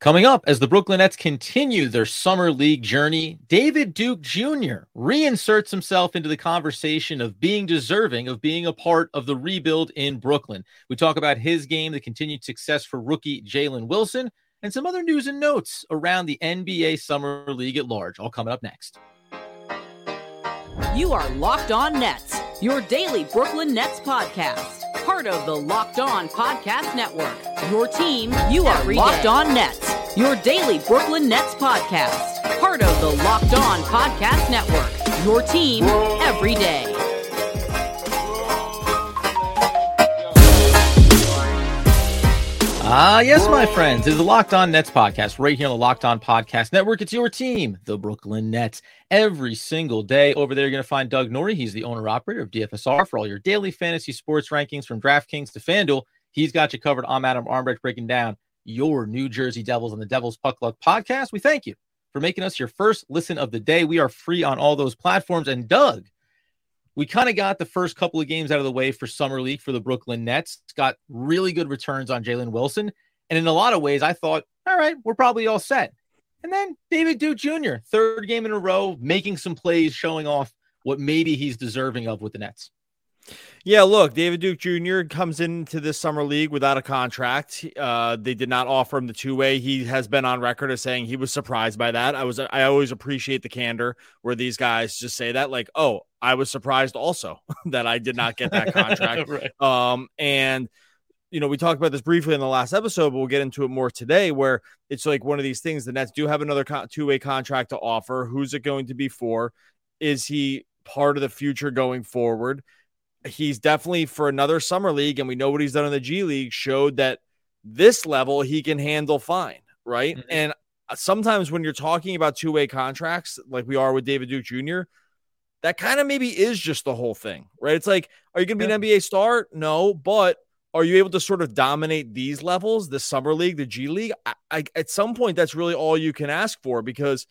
Coming up, as the Brooklyn Nets continue their summer league journey, David Duke Jr. reinserts himself into the conversation of being deserving of being a part of the rebuild in Brooklyn. We talk about his game, the continued success for rookie Jalen Wilson, and some other news and notes around the NBA Summer League at large. All coming up next. You are Locked On Nets, your daily Brooklyn Nets podcast part of the Locked On Podcast Network. Your team, you are Locked day. On Nets, your daily Brooklyn Nets podcast. Part of the Locked On Podcast Network. Your team every day. Ah, yes, my friends. It's the Locked On Nets podcast right here on the Locked On Podcast Network. It's your team, the Brooklyn Nets. Every single day over there, you're going to find Doug Norrie. He's the owner operator of DFSR for all your daily fantasy sports rankings from DraftKings to FanDuel. He's got you covered. I'm Adam Armbrecht breaking down your New Jersey Devils on the Devils Puck Luck podcast. We thank you for making us your first listen of the day. We are free on all those platforms. And Doug, we kind of got the first couple of games out of the way for summer league for the Brooklyn Nets. Got really good returns on Jalen Wilson, and in a lot of ways, I thought, all right, we're probably all set. And then David Duke Jr., third game in a row, making some plays, showing off what maybe he's deserving of with the Nets. Yeah, look, David Duke Jr. comes into this summer league without a contract. Uh, they did not offer him the two way. He has been on record as saying he was surprised by that. I was, I always appreciate the candor where these guys just say that, like, oh, I was surprised also that I did not get that contract. right. Um, and you know, we talked about this briefly in the last episode, but we'll get into it more today. Where it's like one of these things: the Nets do have another two way contract to offer. Who's it going to be for? Is he part of the future going forward? He's definitely for another summer league, and we know what he's done in the G League, showed that this level he can handle fine, right? Mm-hmm. And sometimes when you're talking about two way contracts, like we are with David Duke Jr., that kind of maybe is just the whole thing, right? It's like, are you going to be yeah. an NBA star? No, but are you able to sort of dominate these levels, the summer league, the G League? I, I, at some point, that's really all you can ask for because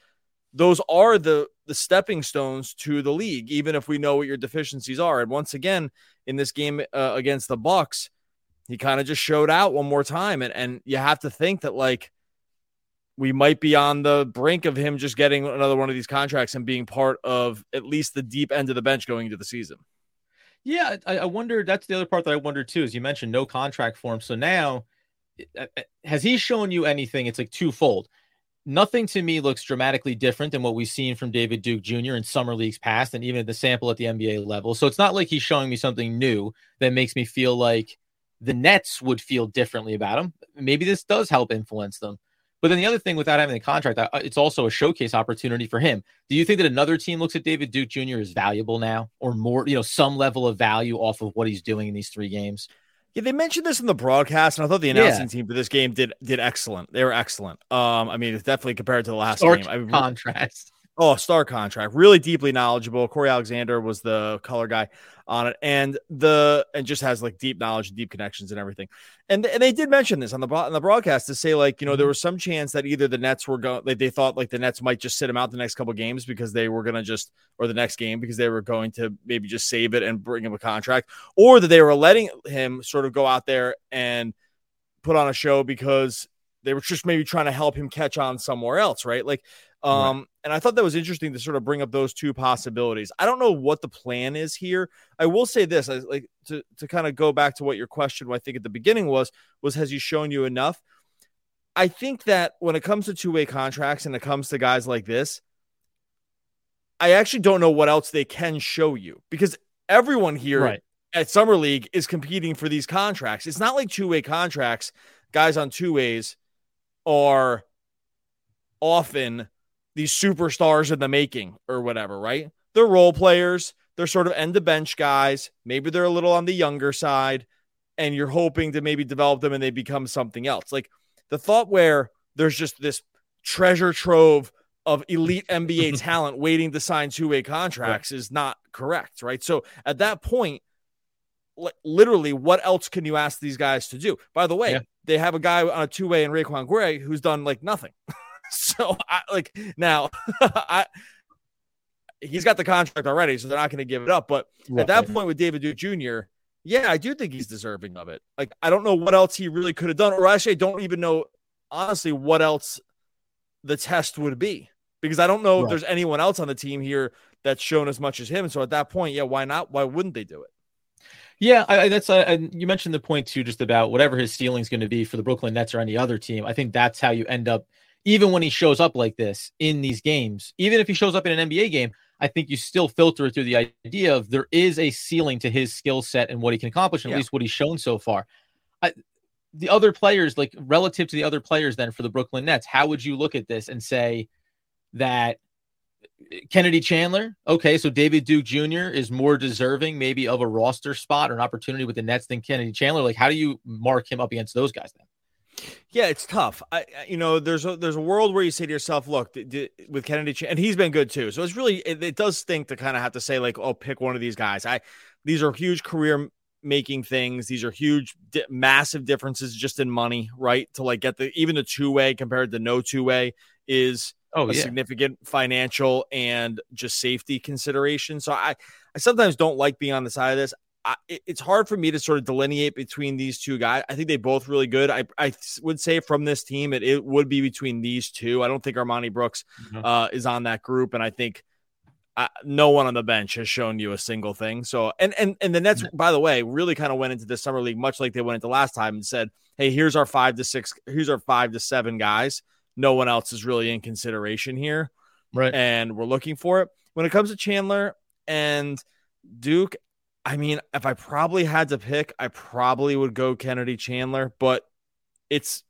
those are the the stepping stones to the league even if we know what your deficiencies are. And once again in this game uh, against the bucks he kind of just showed out one more time. And and you have to think that like we might be on the brink of him just getting another one of these contracts and being part of at least the deep end of the bench going into the season. Yeah i, I wonder that's the other part that i wonder too is you mentioned no contract for him. So now has he shown you anything? It's like twofold nothing to me looks dramatically different than what we've seen from David Duke Jr. in summer leagues past and even at the sample at the NBA level. So it's not like he's showing me something new that makes me feel like the Nets would feel differently about him. Maybe this does help influence them. But then the other thing, without having the contract, it's also a showcase opportunity for him. Do you think that another team looks at David Duke Jr. as valuable now, or more, you know, some level of value off of what he's doing in these three games? Yeah, they mentioned this in the broadcast, and I thought the announcing yeah. team for this game did did excellent. They were excellent. Um, I mean, it's definitely compared to the last Stark game. I mean, contrast. Oh, star contract, really deeply knowledgeable. Cory Alexander was the color guy on it, and the and just has like deep knowledge, and deep connections, and everything. And and they did mention this on the on the broadcast to say like you know there mm-hmm. was some chance that either the Nets were going like they thought like the Nets might just sit him out the next couple games because they were gonna just or the next game because they were going to maybe just save it and bring him a contract, or that they were letting him sort of go out there and put on a show because they were just maybe trying to help him catch on somewhere else, right? Like um, right. And I thought that was interesting to sort of bring up those two possibilities. I don't know what the plan is here. I will say this, I, like to to kind of go back to what your question, I think at the beginning was was has he shown you enough? I think that when it comes to two way contracts and it comes to guys like this, I actually don't know what else they can show you because everyone here right. at Summer League is competing for these contracts. It's not like two way contracts, guys on two ways are often these superstars in the making or whatever, right? They're role players. They're sort of end the bench guys. Maybe they're a little on the younger side, and you're hoping to maybe develop them and they become something else. Like the thought where there's just this treasure trove of elite NBA talent waiting to sign two way contracts right. is not correct, right? So at that point, literally, what else can you ask these guys to do? By the way, yeah. they have a guy on a two way in RaiQuan Gray who's done like nothing. so I like now I he's got the contract already, so they're not going to give it up. But right. at that point with David Duke Jr., yeah, I do think he's deserving of it. Like I don't know what else he really could have done, or actually I don't even know honestly what else the test would be because I don't know right. if there's anyone else on the team here that's shown as much as him. So at that point, yeah, why not? Why wouldn't they do it? Yeah, I, that's uh, you mentioned the point too, just about whatever his ceiling is going to be for the Brooklyn Nets or any other team. I think that's how you end up, even when he shows up like this in these games. Even if he shows up in an NBA game, I think you still filter through the idea of there is a ceiling to his skill set and what he can accomplish, at yeah. least what he's shown so far. I, the other players, like relative to the other players, then for the Brooklyn Nets, how would you look at this and say that Kennedy Chandler, okay, so David Duke Jr. is more deserving maybe of a roster spot or an opportunity with the Nets than Kennedy Chandler? Like, how do you mark him up against those guys then? Yeah, it's tough. I, you know, there's a there's a world where you say to yourself, look, d- d- with Kennedy, and he's been good too. So it's really it, it does stink to kind of have to say like, oh, pick one of these guys. I these are huge career making things. These are huge, di- massive differences just in money, right? To like get the even the two way compared to no two way is oh, a yeah. significant financial and just safety consideration. So I I sometimes don't like being on the side of this. I, it's hard for me to sort of delineate between these two guys. I think they both really good. I, I would say from this team, it, it would be between these two. I don't think Armoni Brooks mm-hmm. uh, is on that group, and I think uh, no one on the bench has shown you a single thing. So, and and and the Nets, by the way, really kind of went into the summer league much like they went into last time and said, "Hey, here's our five to six, here's our five to seven guys. No one else is really in consideration here, right? And we're looking for it." When it comes to Chandler and Duke, I mean, if I probably had to pick, I probably would go Kennedy Chandler, but it's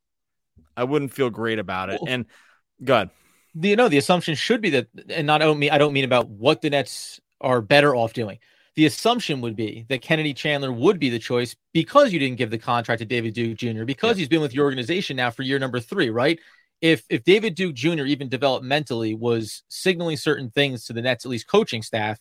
I wouldn't feel great about it. And God, you know, the assumption should be that, and not mean I don't mean about what the Nets are better off doing. The assumption would be that Kennedy Chandler would be the choice because you didn't give the contract to David Duke Jr. because yeah. he's been with your organization now for year number three, right? If if David Duke Jr. even developmentally was signaling certain things to the Nets, at least coaching staff,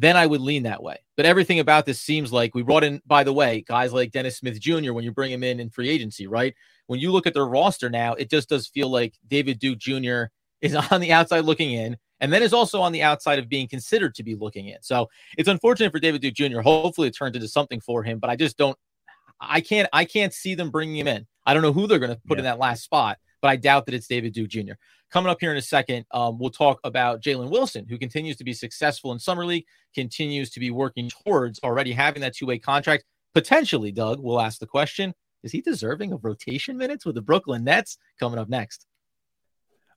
then I would lean that way. But everything about this seems like we brought in, by the way, guys like Dennis Smith Jr. when you bring him in in free agency, right? When you look at their roster now, it just does feel like David Duke Jr. is on the outside looking in, and then is also on the outside of being considered to be looking in. So it's unfortunate for David Duke Jr. Hopefully, it turns into something for him, but I just don't. I can't. I can't see them bringing him in. I don't know who they're going to put yeah. in that last spot, but I doubt that it's David Duke Jr. Coming up here in a second, um, we'll talk about Jalen Wilson, who continues to be successful in Summer League, continues to be working towards already having that two way contract. Potentially, Doug, we'll ask the question is he deserving of rotation minutes with the Brooklyn Nets? Coming up next.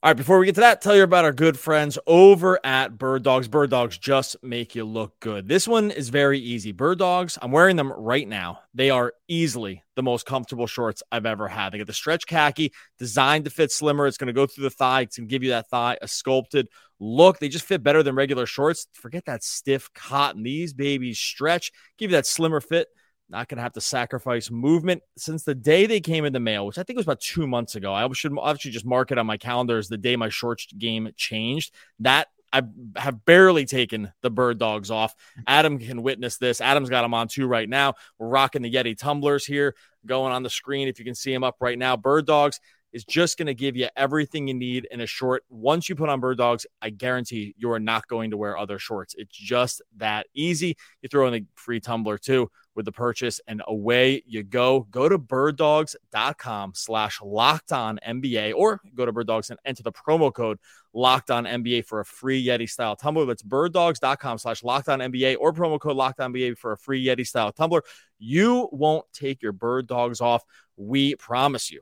All right, before we get to that, tell you about our good friends over at Bird Dogs. Bird Dogs just make you look good. This one is very easy. Bird Dogs, I'm wearing them right now. They are easily the most comfortable shorts I've ever had. They get the stretch khaki designed to fit slimmer. It's going to go through the thigh. It's going to give you that thigh, a sculpted look. They just fit better than regular shorts. Forget that stiff cotton. These babies stretch, give you that slimmer fit not going to have to sacrifice movement since the day they came in the mail, which I think was about two months ago. I should actually just mark it on my calendar as the day my shorts game changed. That I have barely taken the bird dogs off. Adam can witness this. Adam's got them on too right now. We're rocking the Yeti tumblers here going on the screen. If you can see them up right now, bird dogs is just going to give you everything you need in a short. Once you put on bird dogs, I guarantee you are not going to wear other shorts. It's just that easy. You throw in the free tumbler too with the purchase and away you go. Go to birddogs.com slash locked on NBA or go to birddogs and enter the promo code locked on NBA for a free Yeti style tumbler. That's birddogs.com slash locked on NBA or promo code locked on NBA for a free Yeti style tumbler. You won't take your bird dogs off. We promise you.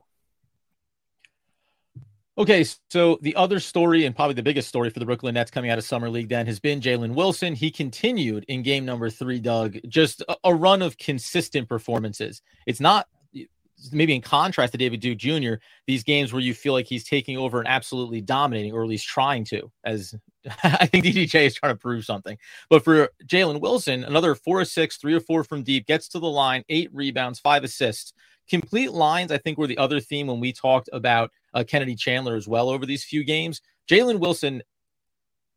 Okay, so the other story and probably the biggest story for the Brooklyn Nets coming out of summer league then has been Jalen Wilson. He continued in game number three, Doug, just a, run of consistent performances. It's not maybe in contrast to David Duke Jr., these games where you feel like he's taking over and absolutely dominating, or at least trying to, as I think DDJ is trying to prove something. But for Jalen Wilson, another four or six, three or four from deep, gets to the line, eight rebounds, five assists. Complete lines, I think, were the other theme when we talked about uh, Kennedy Chandler as well over these few games. Jalen Wilson,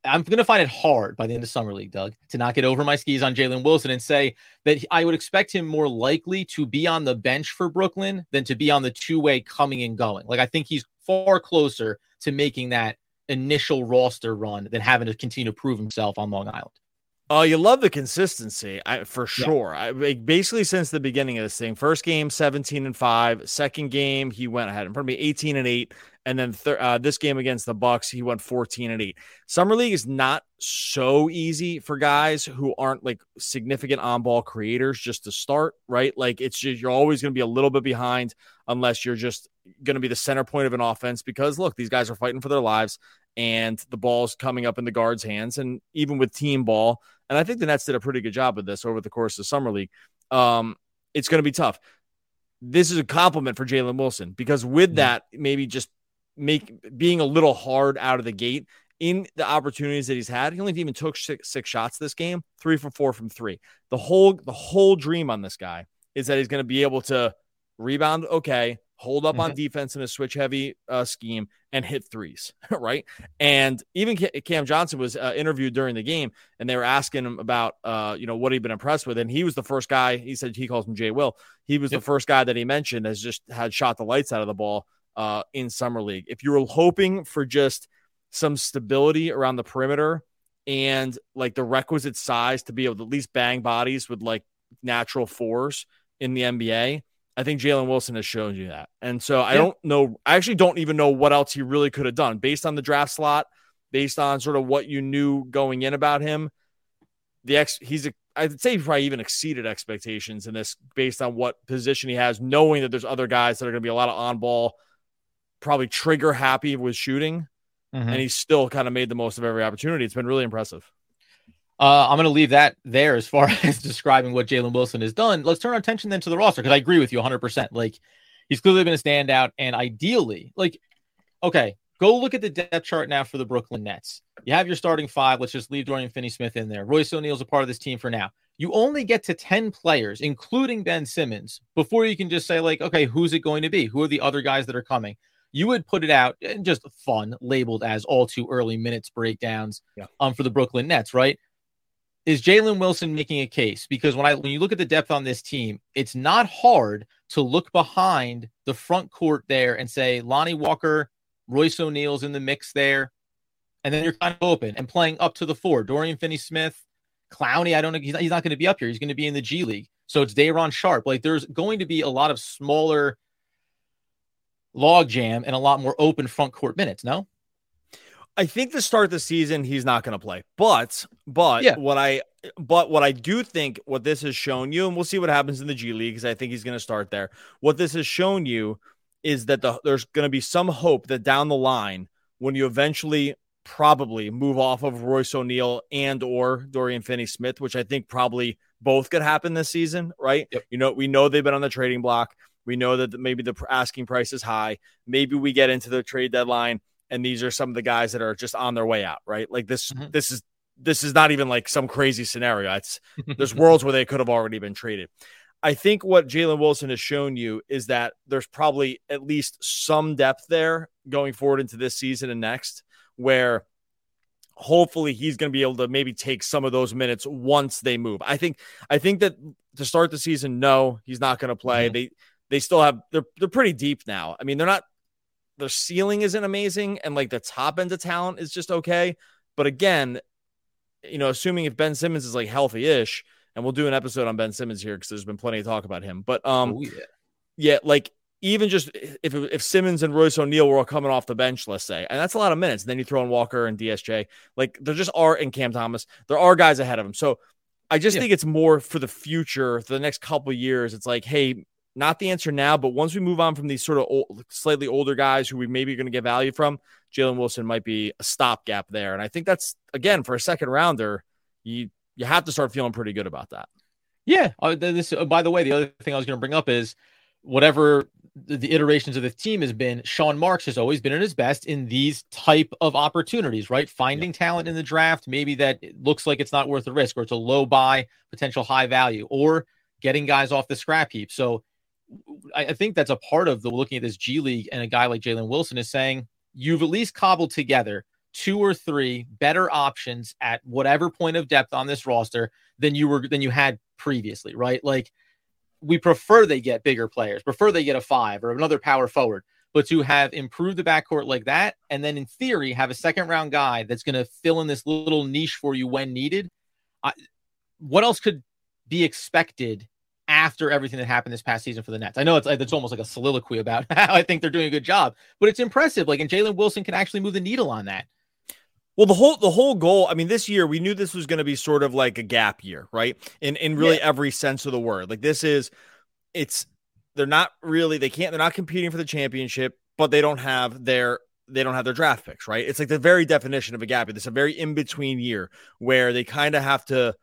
I'm going to find it hard by the end of Summer League, Doug, to not get over my skis on Jalen Wilson and say that I would expect him more likely to be on the bench for Brooklyn than to be on the two way coming and going. Like, I think he's far closer to making that initial roster run than having to continue to prove himself on Long Island. Oh, you love the consistency, I, for sure. Yeah. I, basically, since the beginning of this thing, first game 17 and five, second game he went ahead in front of me 18 and eight, and then th- uh, this game against the Bucks he went 14 and eight. Summer league is not so easy for guys who aren't like significant on ball creators just to start, right? Like it's just you're always going to be a little bit behind unless you're just going to be the center point of an offense because look, these guys are fighting for their lives and the ball's coming up in the guard's hands, and even with team ball and I think the Nets did a pretty good job of this over the course of summer league. Um, it's going to be tough. This is a compliment for Jalen Wilson because with mm-hmm. that, maybe just make being a little hard out of the gate in the opportunities that he's had. He only even took six, six shots this game, three for four from three. The whole the whole dream on this guy is that he's going to be able to rebound okay, hold up mm-hmm. on defense in a switch heavy uh, scheme and hit threes, right? And even Cam Johnson was uh, interviewed during the game, and they were asking him about, uh, you know, what he'd been impressed with, and he was the first guy. He said he calls him Jay Will. He was yep. the first guy that he mentioned has just had shot the lights out of the ball uh, in summer league. If you were hoping for just some stability around the perimeter and like the requisite size to be able to at least bang bodies with like natural fours in the NBA I think Jalen Wilson has shown you that. And so I yeah. don't know. I actually don't even know what else he really could have done based on the draft slot, based on sort of what you knew going in about him. The ex, he's, a, I'd say he probably even exceeded expectations in this based on what position he has, knowing that there's other guys that are going to be a lot of on ball, probably trigger happy with shooting. Mm-hmm. And he's still kind of made the most of every opportunity. It's been really impressive. Uh, I'm going to leave that there as far as describing what Jalen Wilson has done. Let's turn our attention then to the roster because I agree with you 100%. Like, he's clearly been a standout. And ideally, like, okay, go look at the depth chart now for the Brooklyn Nets. You have your starting five. Let's just leave Dorian Finney Smith in there. Royce O'Neale's a part of this team for now. You only get to 10 players, including Ben Simmons, before you can just say, like, okay, who's it going to be? Who are the other guys that are coming? You would put it out and just fun, labeled as all too early minutes breakdowns yeah. um, for the Brooklyn Nets, right? Is Jalen Wilson making a case? Because when I when you look at the depth on this team, it's not hard to look behind the front court there and say Lonnie Walker, Royce O'Neale's in the mix there, and then you're kind of open and playing up to the four. Dorian Finney-Smith, Clowney, I don't know, he's not, he's not going to be up here. He's going to be in the G League. So it's Day'Ron Sharpe. Like there's going to be a lot of smaller log jam and a lot more open front court minutes. No. I think to start the season he's not going to play. But but yeah. what I but what I do think what this has shown you, and we'll see what happens in the G League because I think he's going to start there. What this has shown you is that the, there's going to be some hope that down the line when you eventually probably move off of Royce O'Neale and or Dorian Finney Smith, which I think probably both could happen this season, right? Yep. You know, we know they've been on the trading block. We know that maybe the asking price is high. Maybe we get into the trade deadline and these are some of the guys that are just on their way out, right? Like this, mm-hmm. this is this is not even like some crazy scenario. It's there's worlds where they could have already been traded. I think what Jalen Wilson has shown you is that there's probably at least some depth there going forward into this season and next, where hopefully he's going to be able to maybe take some of those minutes once they move. I think I think that to start the season, no, he's not going to play. Mm-hmm. They they still have they're they're pretty deep now. I mean, they're not their ceiling isn't amazing and like the top end of talent is just okay. But again, you know, assuming if Ben Simmons is like healthy ish, and we'll do an episode on Ben Simmons here because there's been plenty of talk about him. But um, oh, yeah. yeah, like even just if if Simmons and Royce O'Neale were all coming off the bench, let's say, and that's a lot of minutes. And then you throw in Walker and DSJ, like there just are in Cam Thomas, there are guys ahead of him. So I just yeah. think it's more for the future, for the next couple years. It's like, hey, not the answer now, but once we move on from these sort of old, slightly older guys who we maybe going to get value from, Jalen Wilson might be a stopgap there. And I think that's again for a second rounder, you you have to start feeling pretty good about that. Yeah. Uh, this, uh, by the way, the other thing I was going to bring up is whatever the, the, iterations of the team has been, Sean Marks has always been at his best in these type of opportunities, right? Finding yeah. talent in the draft, maybe that looks like it's not worth the risk, or it's a low buy, potential high value, or getting guys off the scrap heap. So I, think that's a part of the looking at this G League and a guy like Jalen Wilson is saying you've at least cobbled together two or three better options at whatever point of depth on this roster than you were than you had previously, right? Like we prefer they get bigger players, prefer they get a five or another power forward, but to have improved the backcourt like that, and then in theory have a second round guy that's going to fill in this little niche for you when needed. I, what else could be expected after everything that happened this past season for the Nets. I know it's it's almost like a soliloquy about how I think they're doing a good job, but it's impressive. Like, and Jalen Wilson can actually move the needle on that. Well, the whole the whole goal. I mean, this year we knew this was going to be sort of like a gap year, right? In in really yeah. every sense of the word. Like this is, it's they're not really they can't they're not competing for the championship, but they don't have their they don't have their draft picks, right? It's like the very definition of a gap year. It's a very in between year where they kind of have to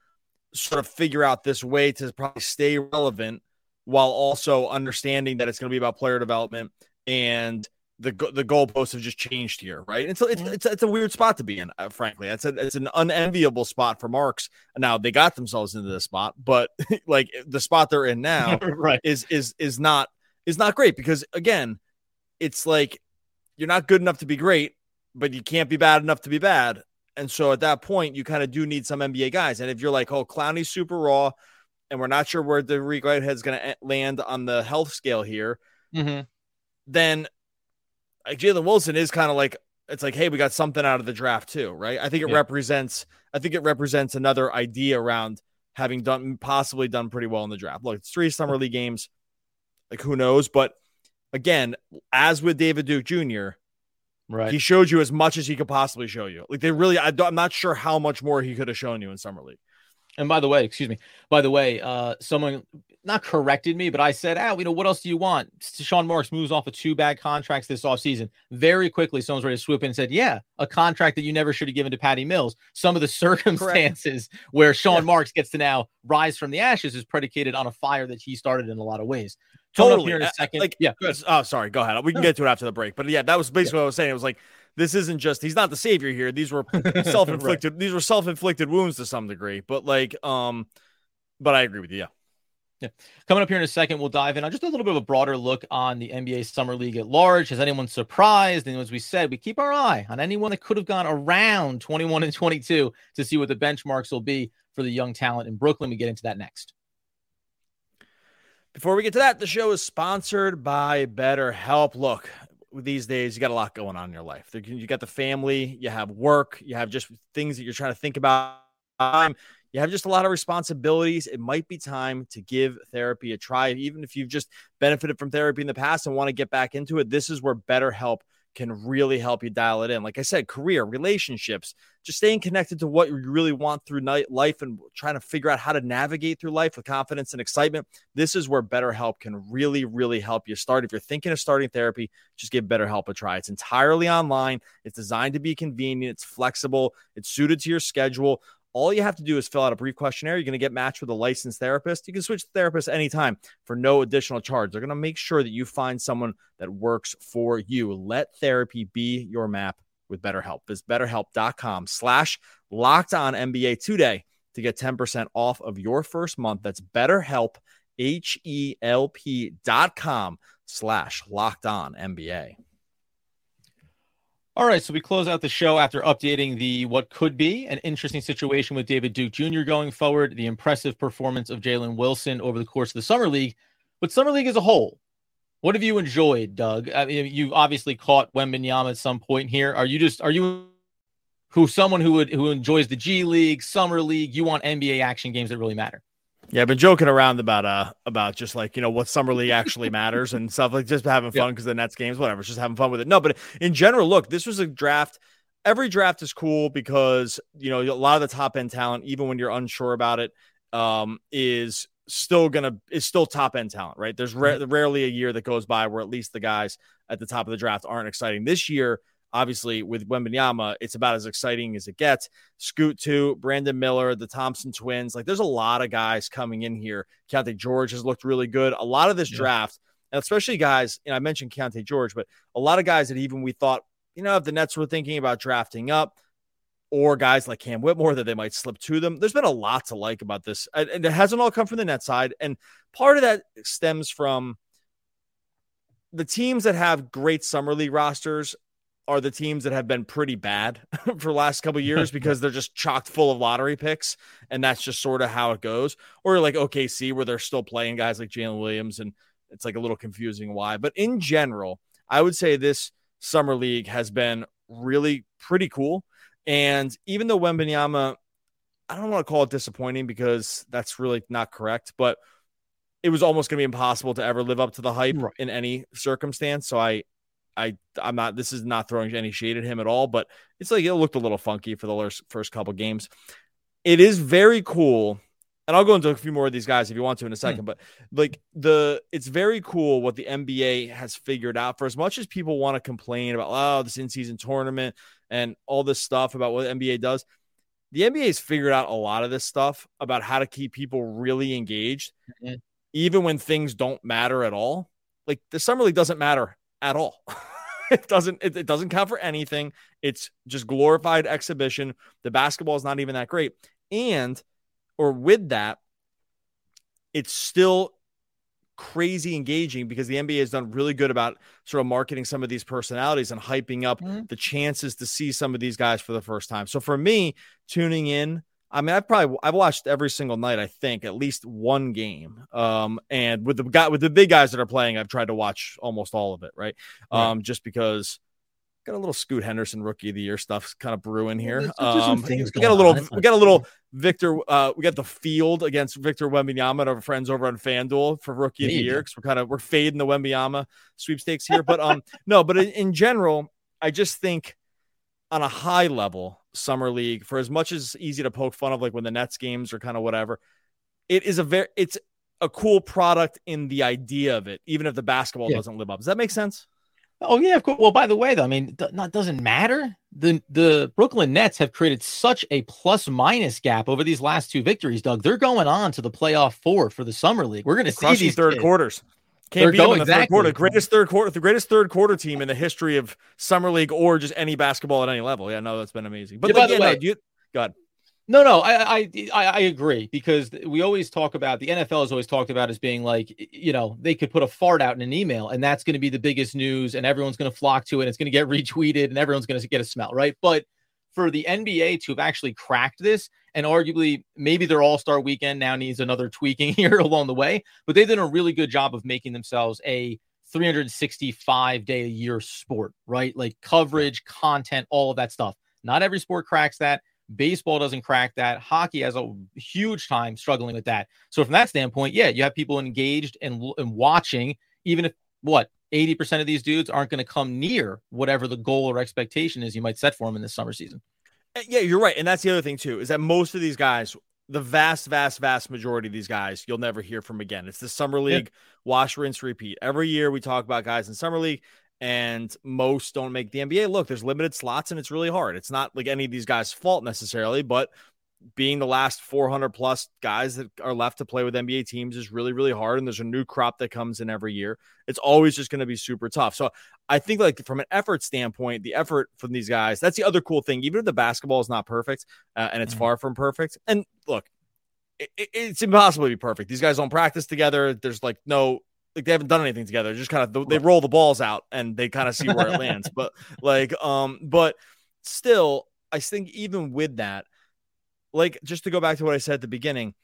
sort of figure out this way to probably stay relevant while also understanding that it's going to be about player development and the the goalposts have just changed here, right? And so it's, it's it's a weird spot to be in, uh, frankly. It's a, it's an unenviable spot for Marks. Now they got themselves into this spot, but like the spot they're in now, right. is is is not is not great because again, it's like you're not good enough to be great, but you can't be bad enough to be bad. And so at that point, you kind of do need some NBA guys. And if you're like, oh, Clowney's super raw, and we're not sure where the Whitehead's going to land on the health scale here, mm-hmm. then like Jalen Wilson is kind of like it's like, hey, we got something out of the draft too, right? I think it yeah. represents. I think it represents another idea around having done possibly done pretty well in the draft. Look, it's three summer league games, like who knows? But again, as with David Duke Jr., Right. He showed you as much as he could possibly show you. Like they really, I am not sure how much more he could have shown you in summer league. And by the way, excuse me. By the way, uh, someone not corrected me, but I said, "Ah, you know, what else do you want?" Sean Marks moves off of two bad contracts this offseason. Very quickly, someone's ready to swoop in and said, "Yeah, a contract that you never should have given to Patty Mills." Some of the circumstances Correct. where Sean yeah. Marks gets to now rise from the ashes is predicated on a fire that he started in a lot of ways. Totally. Here in a second. Like, yeah. Oh, sorry. Go ahead. We can get to it after the break. But yeah, that was basically yeah. what I was saying. It was like this isn't just he's not the savior here. These were self-inflicted. right. These were self-inflicted wounds to some degree. But like, um, but I agree with you. Yeah. Yeah. Coming up here in a second, we'll dive in on just a little bit of a broader look on the NBA Summer League at large. Has anyone surprised? And as we said, we keep our eye on anyone that could have gone around 21 and 22 to see what the benchmarks will be for the young talent in Brooklyn. We get into that next. Before we get to that, the show is sponsored by BetterHelp. Look, these days you got a lot going on in your life. You got the family, you have work, you have just things that you're trying to think about. You have just a lot of responsibilities. It might be time to give therapy a try. Even if you've just benefited from therapy in the past and want to get back into it, this is where BetterHelp can really help you dial it in. Like I said, career, relationships, just staying connected to what you really want through night, life and trying to figure out how to navigate through life with confidence and excitement. This is where BetterHelp can really, really help you start. If you're thinking of starting therapy, just give BetterHelp a try. It's entirely online, it's designed to be convenient, it's flexible, it's suited to your schedule. All you have to do is fill out a brief questionnaire. You're going to get matched with a licensed therapist. You can switch therapists anytime for no additional charge. They're going to make sure that you find someone that works for you. Let therapy be your map with BetterHelp. Visit betterhelp.com slash locked on NBA today to get 10% off of your first month. That's betterhelp, H-E-L-P dot com slash locked on NBA. All right, so we close out the show after updating the what could be an interesting situation with David Duke Jr. going forward, the impressive performance of Jalen Wilson over the course of the summer league, but summer league as a whole. What have you enjoyed, Doug? I mean, you obviously caught Wembanyama at some point here. Are you just are you who someone who would who enjoys the G League, summer league? You want NBA action games that really matter? Yeah, I've been joking around about uh about just like you know what summer league actually matters and stuff like just having fun because yeah. the Nets games, whatever, just having fun with it. No, but in general, look, this was a draft. Every draft is cool because you know a lot of the top end talent, even when you're unsure about it, um, is still gonna is still top end talent, right? There's ra- rarely a year that goes by where at least the guys at the top of the draft aren't exciting. This year, obviously with Wembanyama, it's about as exciting as it gets. Scoot too, Brandon Miller, the Thompson twins. Like there's a lot of guys coming in here. Keyonte George has looked really good. A lot of this yeah. draft, and especially guys, you know, I mentioned Keyonte George, but a lot of guys that even we thought, you know, if the Nets were thinking about drafting up, or guys like Cam Whitmore that they might slip to them. There's been a lot to like about this, and it hasn't all come from the net side. And part of that stems from the teams that have great summer league rosters are the teams that have been pretty bad for the last couple years because they're just chocked full of lottery picks, and that's just sort of how it goes. Or like OKC, where they're still playing guys like Jalen Williams, and it's like a little confusing why. But in general, I would say this summer league has been really pretty cool. And even though Wembanyama, I don't want to call it disappointing because that's really not correct, but it was almost going to be impossible to ever live up to the hype right. in any circumstance. So I, I, I'm not. This is not throwing any shade at him at all, but it's like it looked a little funky for the first couple games. It is very cool, and I'll go into a few more of these guys if you want to in a second. Hmm. But like the, it's very cool what the NBA has figured out. For as much as people want to complain about oh this in season tournament and all this stuff about what NBA does, the NBA has figured out a lot of this stuff about how to keep people really engaged, mm-hmm. even when things don't matter at all. Like the summer league doesn't matter at all. it doesn't it, it, doesn't count for anything. It's just glorified exhibition. The basketball is not even that great. And or with that, it's still crazy engaging because the NBA has done really good about sort of marketing some of these personalities and hyping up mm-hmm. the chances to see some of these guys for the first time. So for me, tuning in, I mean, I've probably I've watched every single night. I think at least one game. Um, and with the guy with the big guys that are playing, I've tried to watch almost all of it. Right. right. Um, just because got a little Scoot Henderson rookie of the year stuff kind of brewing here. Um, we got a little, we got a little Victor. Uh, we got the field against Victor Wembanyama, our friends over on FanDuel for rookie of the year because we're kind of we're fading the Wembanyama sweepstakes here. But um, no, but in, in general, I just think on a high level, summer league for as much as easy to poke fun of, like when the Nets games or kind of whatever. It is a very it's a cool product in the idea of it, even if the basketball yeah. doesn't live up. Does that make sense? Oh yeah, of course. Well, by the way, though, I mean, th- not doesn't matter. The the Brooklyn Nets have created such a plus minus gap over these last two victories, Doug. They're going on to the playoff four for the summer league. We're going to see these third kids. quarters. Can't They're beat them in the exactly. third quarter. Greatest third quarter, the greatest third quarter team in the history of summer league or just any basketball at any level. Yeah, no, that's been amazing. But yeah, by the way, no, you, God. No, no, I, I, I agree because we always talk about the NFL has always talked about as being like, you know, they could put a fart out in an email and that's going to be the biggest news and everyone's going to flock to it. And it's going to get retweeted and everyone's going to get a smell, right? But for the NBA to have actually cracked this, and arguably maybe their All Star weekend now needs another tweaking here along the way, but they've done a really good job of making themselves a 365 day a year sport, right? Like coverage, content, all of that stuff. Not every sport cracks that. Baseball doesn't crack that. Hockey has a huge time struggling with that. So from that standpoint, yeah, you have people engaged and, and watching, even if what 80% of these dudes aren't going to come near whatever the goal or expectation is you might set for them in this summer season. Eh, yeah, you're right. And that's the other thing too, is that most of these guys, the vast, vast, vast majority of these guys, you'll never hear from again. It's the summer league, yeah. wash, rinse, repeat. Every year we talk about guys in summer league and most don't make the NBA. Look, there's limited slots and it's really hard. It's not like any of these guys' fault necessarily, but being the last 400 plus guys that are left to play with NBA teams is really, really hard. And there's a new crop that comes in every year. It's always just going to be super tough. So I think, like, from an effort standpoint, the effort from these guys, that's the other cool thing. Even if the basketball is not perfect uh, and it's mm-hmm. far from perfect, and look, it, it's impossible to be perfect. These guys don't practice together. There's like no like they haven't done anything together. Just kind of they roll the balls out and they kind of see where it lands. But like, um, but still, I think even with that, like just to go back to what I said at the beginning,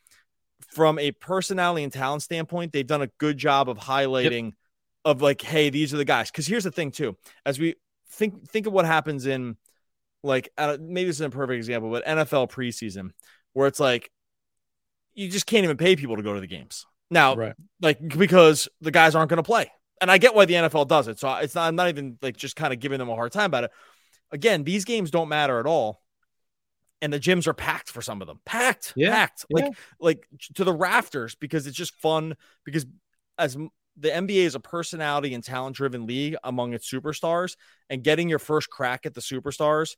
from a personality and talent standpoint, they've done a good job of highlighting yep. of like, hey, these are the guys. Because here's the thing too, as we think think of what happens in like maybe this is a perfect example, but NFL preseason where it's like you just can't even pay people to go to the games now, right. like because the guys aren't going to play. And I get why the NFL does it. So it's not, I'm not even like just kind of giving them a hard time about it. Again, these games don't matter at all. And the gyms are packed for some of them. Packed, yeah. packed. Yeah. Like like to the rafters because it's just fun because as the NBA is a personality and talent driven league among its superstars and getting your first crack at the superstars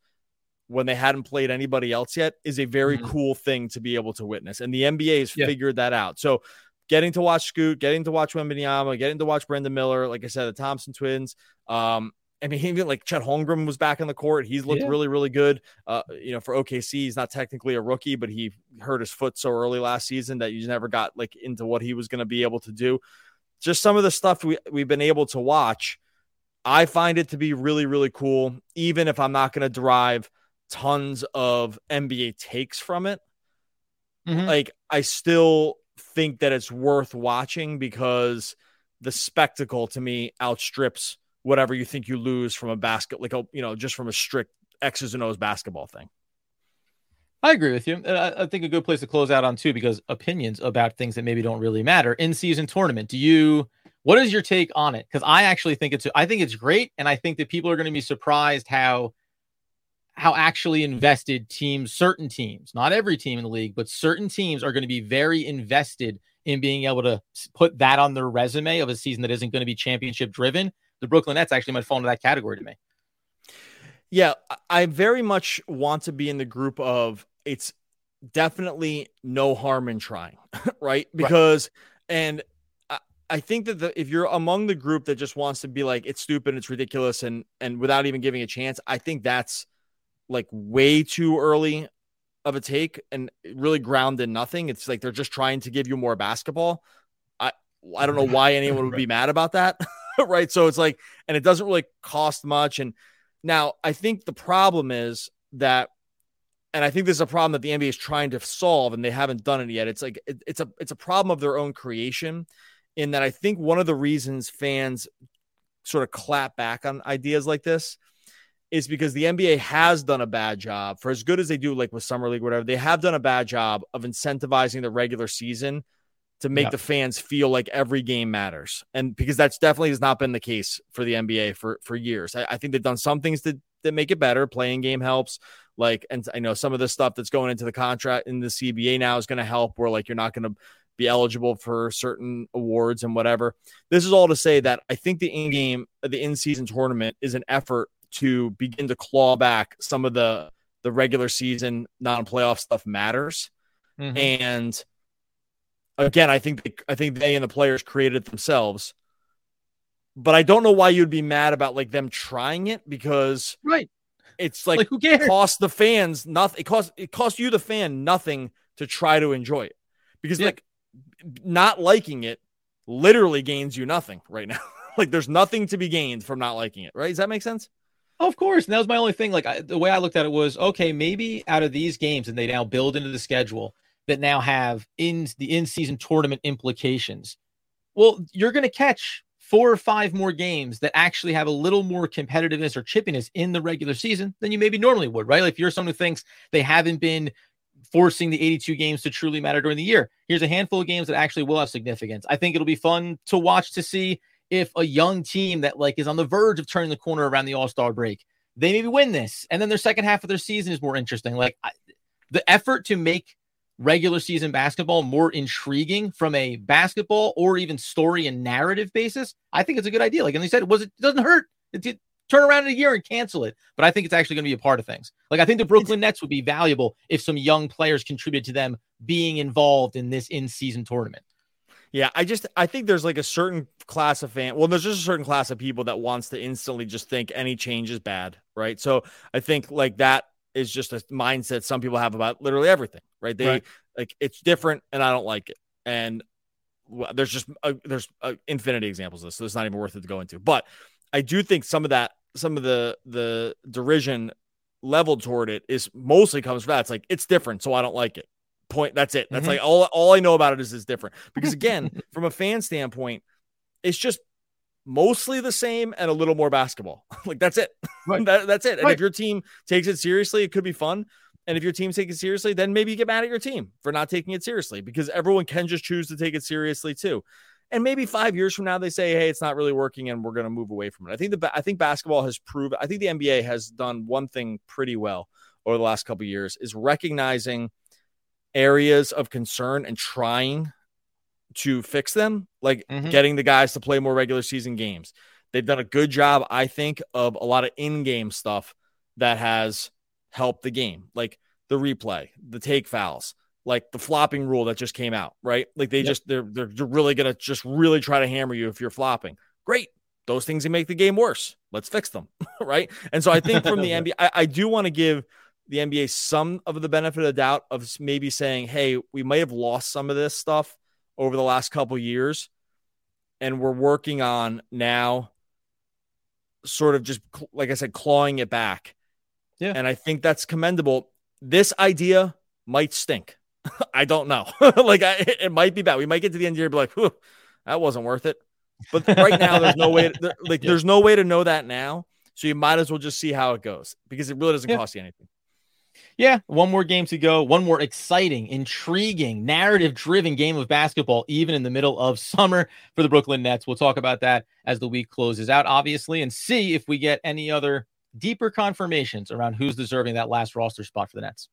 when they hadn't played anybody else yet is a very mm-hmm. cool thing to be able to witness. And the NBA has yeah. figured that out. So getting to watch Scoot, getting to watch Wembanyama, getting to watch Brandon Miller, like I said, the Thompson twins. Um, I mean, even like Chet Holmgren was back in the court. He's looked yeah. really, really good. Uh, you know, for OKC, he's not technically a rookie, but he hurt his foot so early last season that you never got like into what he was going to be able to do. Just some of the stuff we, we've been able to watch. I find it to be really, really cool, even if I'm not going to derive tons of NBA takes from it. Mm-hmm. Like, I still think that it's worth watching because the spectacle to me outstrips whatever you think you lose from a basket, like a you know, just from a strict X's and O's basketball thing. I agree with you. I, I think a good place to close out on too, because opinions about things that maybe don't really matter in season tournament. Do you? What is your take on it? Because I actually think it's I think it's great, and I think that people are going to be surprised how how actually invested teams, certain teams, not every team in the league, but certain teams are going to be very invested in being able to put that on their resume of a season that isn't going to be championship driven. The Brooklyn Nets actually might fall into that category to me. Yeah, I very much want to be in the group of it's definitely no harm in trying, right? Because, right. and I, I think that the, if you're among the group that just wants to be like it's stupid, it's ridiculous, and and without even giving a chance, I think that's like way too early of a take and really ground in nothing. It's like they're just trying to give you more basketball. I I don't know why anyone would be mad about that, right? So it's like, and it doesn't really cost much. And now I think the problem is that and I think this is a problem that the NBA is trying to solve, and they haven't done it yet. It's like it, it's a it's a problem of their own creation, in that I think one of the reasons fans sort of clap back on ideas like this is because the NBA has done a bad job for as good as they do, like with summer league, whatever. They have done a bad job of incentivizing the regular season to make the fans feel like every game matters, and because that's definitely has not been the case for the NBA for for years. I, I think they've done some things that that make it better. Playing game helps like, and I know some of the stuff that's going into the contract in the CBA now is going to help where like you're not going to be eligible for certain awards and whatever. This is all to say that I think the in game, the in season tournament is an effort to begin to claw back some of the the regular season non playoff stuff matters. Mm-hmm. And again, I think they, I think they and the players created it themselves. But I don't know why you'd be mad about like them trying it because right it's like, like who cares? Cost the fans nothing. It costs it costs you the fan nothing to try to enjoy it because yeah. like not liking it literally gains you nothing right now. like there's nothing to be gained from not liking it. Right? Does that make sense? Of course, and that was my only thing. Like I, the way I looked at it was, okay, maybe out of these games, and they now build into the schedule that now have in the in-season tournament implications. Well, you're going to catch four or five more games that actually have a little more competitiveness or chippiness in the regular season than you maybe normally would, right? Like if you're someone who thinks they haven't been forcing the 82 games to truly matter during the year, here's a handful of games that actually will have significance. I think it'll be fun to watch to see if a young team that like is on the verge of turning the corner around the All-Star break, they maybe win this, and then their second half of their season is more interesting. Like I, the effort to make regular season basketball more intriguing from a basketball or even story and narrative basis, I think it's a good idea. Like, and they said, was it doesn't hurt. It, it, turn around in a year and cancel it. But I think it's actually going to be a part of things. Like, I think the Brooklyn Nets would be valuable if some young players contributed to them being involved in this in season tournament. Yeah, I just I think there's like a certain class of fan. Well, there's just a certain class of people that wants to instantly just think any change is bad, right? So I think like that is just a mindset some people have about literally everything, right? They right. like it's different and I don't like it. And there's just a, there's a infinity examples of this, so it's not even worth it to go into. But I do think some of that, some of the the derision leveled toward it is mostly comes from that. It's like it's different, so I don't like it. Point. That's it. That's mm-hmm. like all all I know about it is it's different. Because again, from a fan standpoint, it's just mostly the same and a little more basketball. like that's it. Right. that, that's it. And right. if your team takes it seriously, it could be fun. And if your team takes it seriously, then maybe you get mad at your team for not taking it seriously because everyone can just choose to take it seriously too. And maybe five years from now, they say, "Hey, it's not really working, and we're going to move away from it." I think the I think basketball has proved. I think the NBA has done one thing pretty well over the last couple years is recognizing areas of concern and trying to fix them, like mm-hmm. getting the guys to play more regular season games. They've done a good job, I think, of a lot of in-game stuff that has helped the game, like the replay, the take fouls, like the flopping rule that just came out, right? Like they yep. just they're they're really gonna just really try to hammer you if you're flopping. Great. Those things that make the game worse. Let's fix them. right. And so I think from the NBA, I, I do want to give the NBA some of the benefit of the doubt of maybe saying, hey, we may have lost some of this stuff over the last couple years and we're working on now sort of just like I said clawing it back. Yeah. And I think that's commendable. This idea might stink. I don't know. like I, it might be bad. We might get to the end of the year and be like, that wasn't worth it. But right now there's no way to, like yeah. there's no way to know that now. So you might as well just see how it goes because it really doesn't yeah. cost you anything. Yeah, one more game to go. One more exciting, intriguing, narrative driven game of basketball, even in the middle of summer for the Brooklyn Nets. We'll talk about that as the week closes out, obviously, and see if we get any other deeper confirmations around who's deserving that last roster spot for the Nets.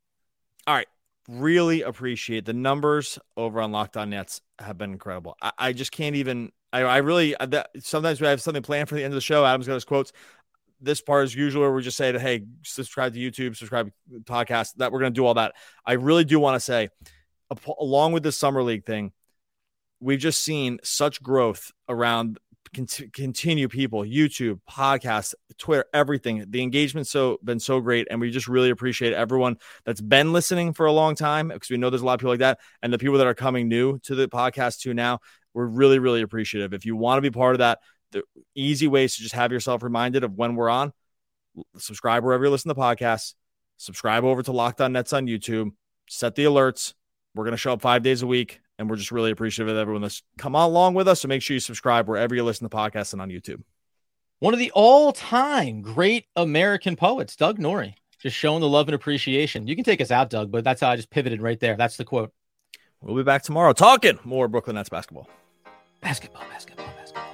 All right. Really appreciate the numbers over on Locked On Nets have been incredible. I, I just can't even. I, I really that, sometimes we have something planned for the end of the show. Adam's got his quotes this part is usual where we just say, hey, subscribe to YouTube, subscribe to podcast. That we're going to do all that. I really do want to say, along with the summer league thing, we've just seen such growth around continue people youtube podcast twitter everything the engagement's so been so great and we just really appreciate everyone that's been listening for a long time because we know there's a lot of people like that and the people that are coming new to the podcast too now we're really really appreciative if you want to be part of that the easy ways to just have yourself reminded of when we're on. Subscribe wherever you listen to podcasts. Subscribe over to Locked On Nets on YouTube. Set the alerts. We're going to show up five days a week, and we're just really appreciative of everyone that's come along with us. So make sure you subscribe wherever you listen to podcasts and on YouTube. One of the all-time great American poets, Doug Norrie, just showing the love and appreciation. You can take us out, Doug, but that's how I just pivoted right there. That's the quote. We'll be back tomorrow talking more Brooklyn Nets basketball. basketball. Basketball, basketball.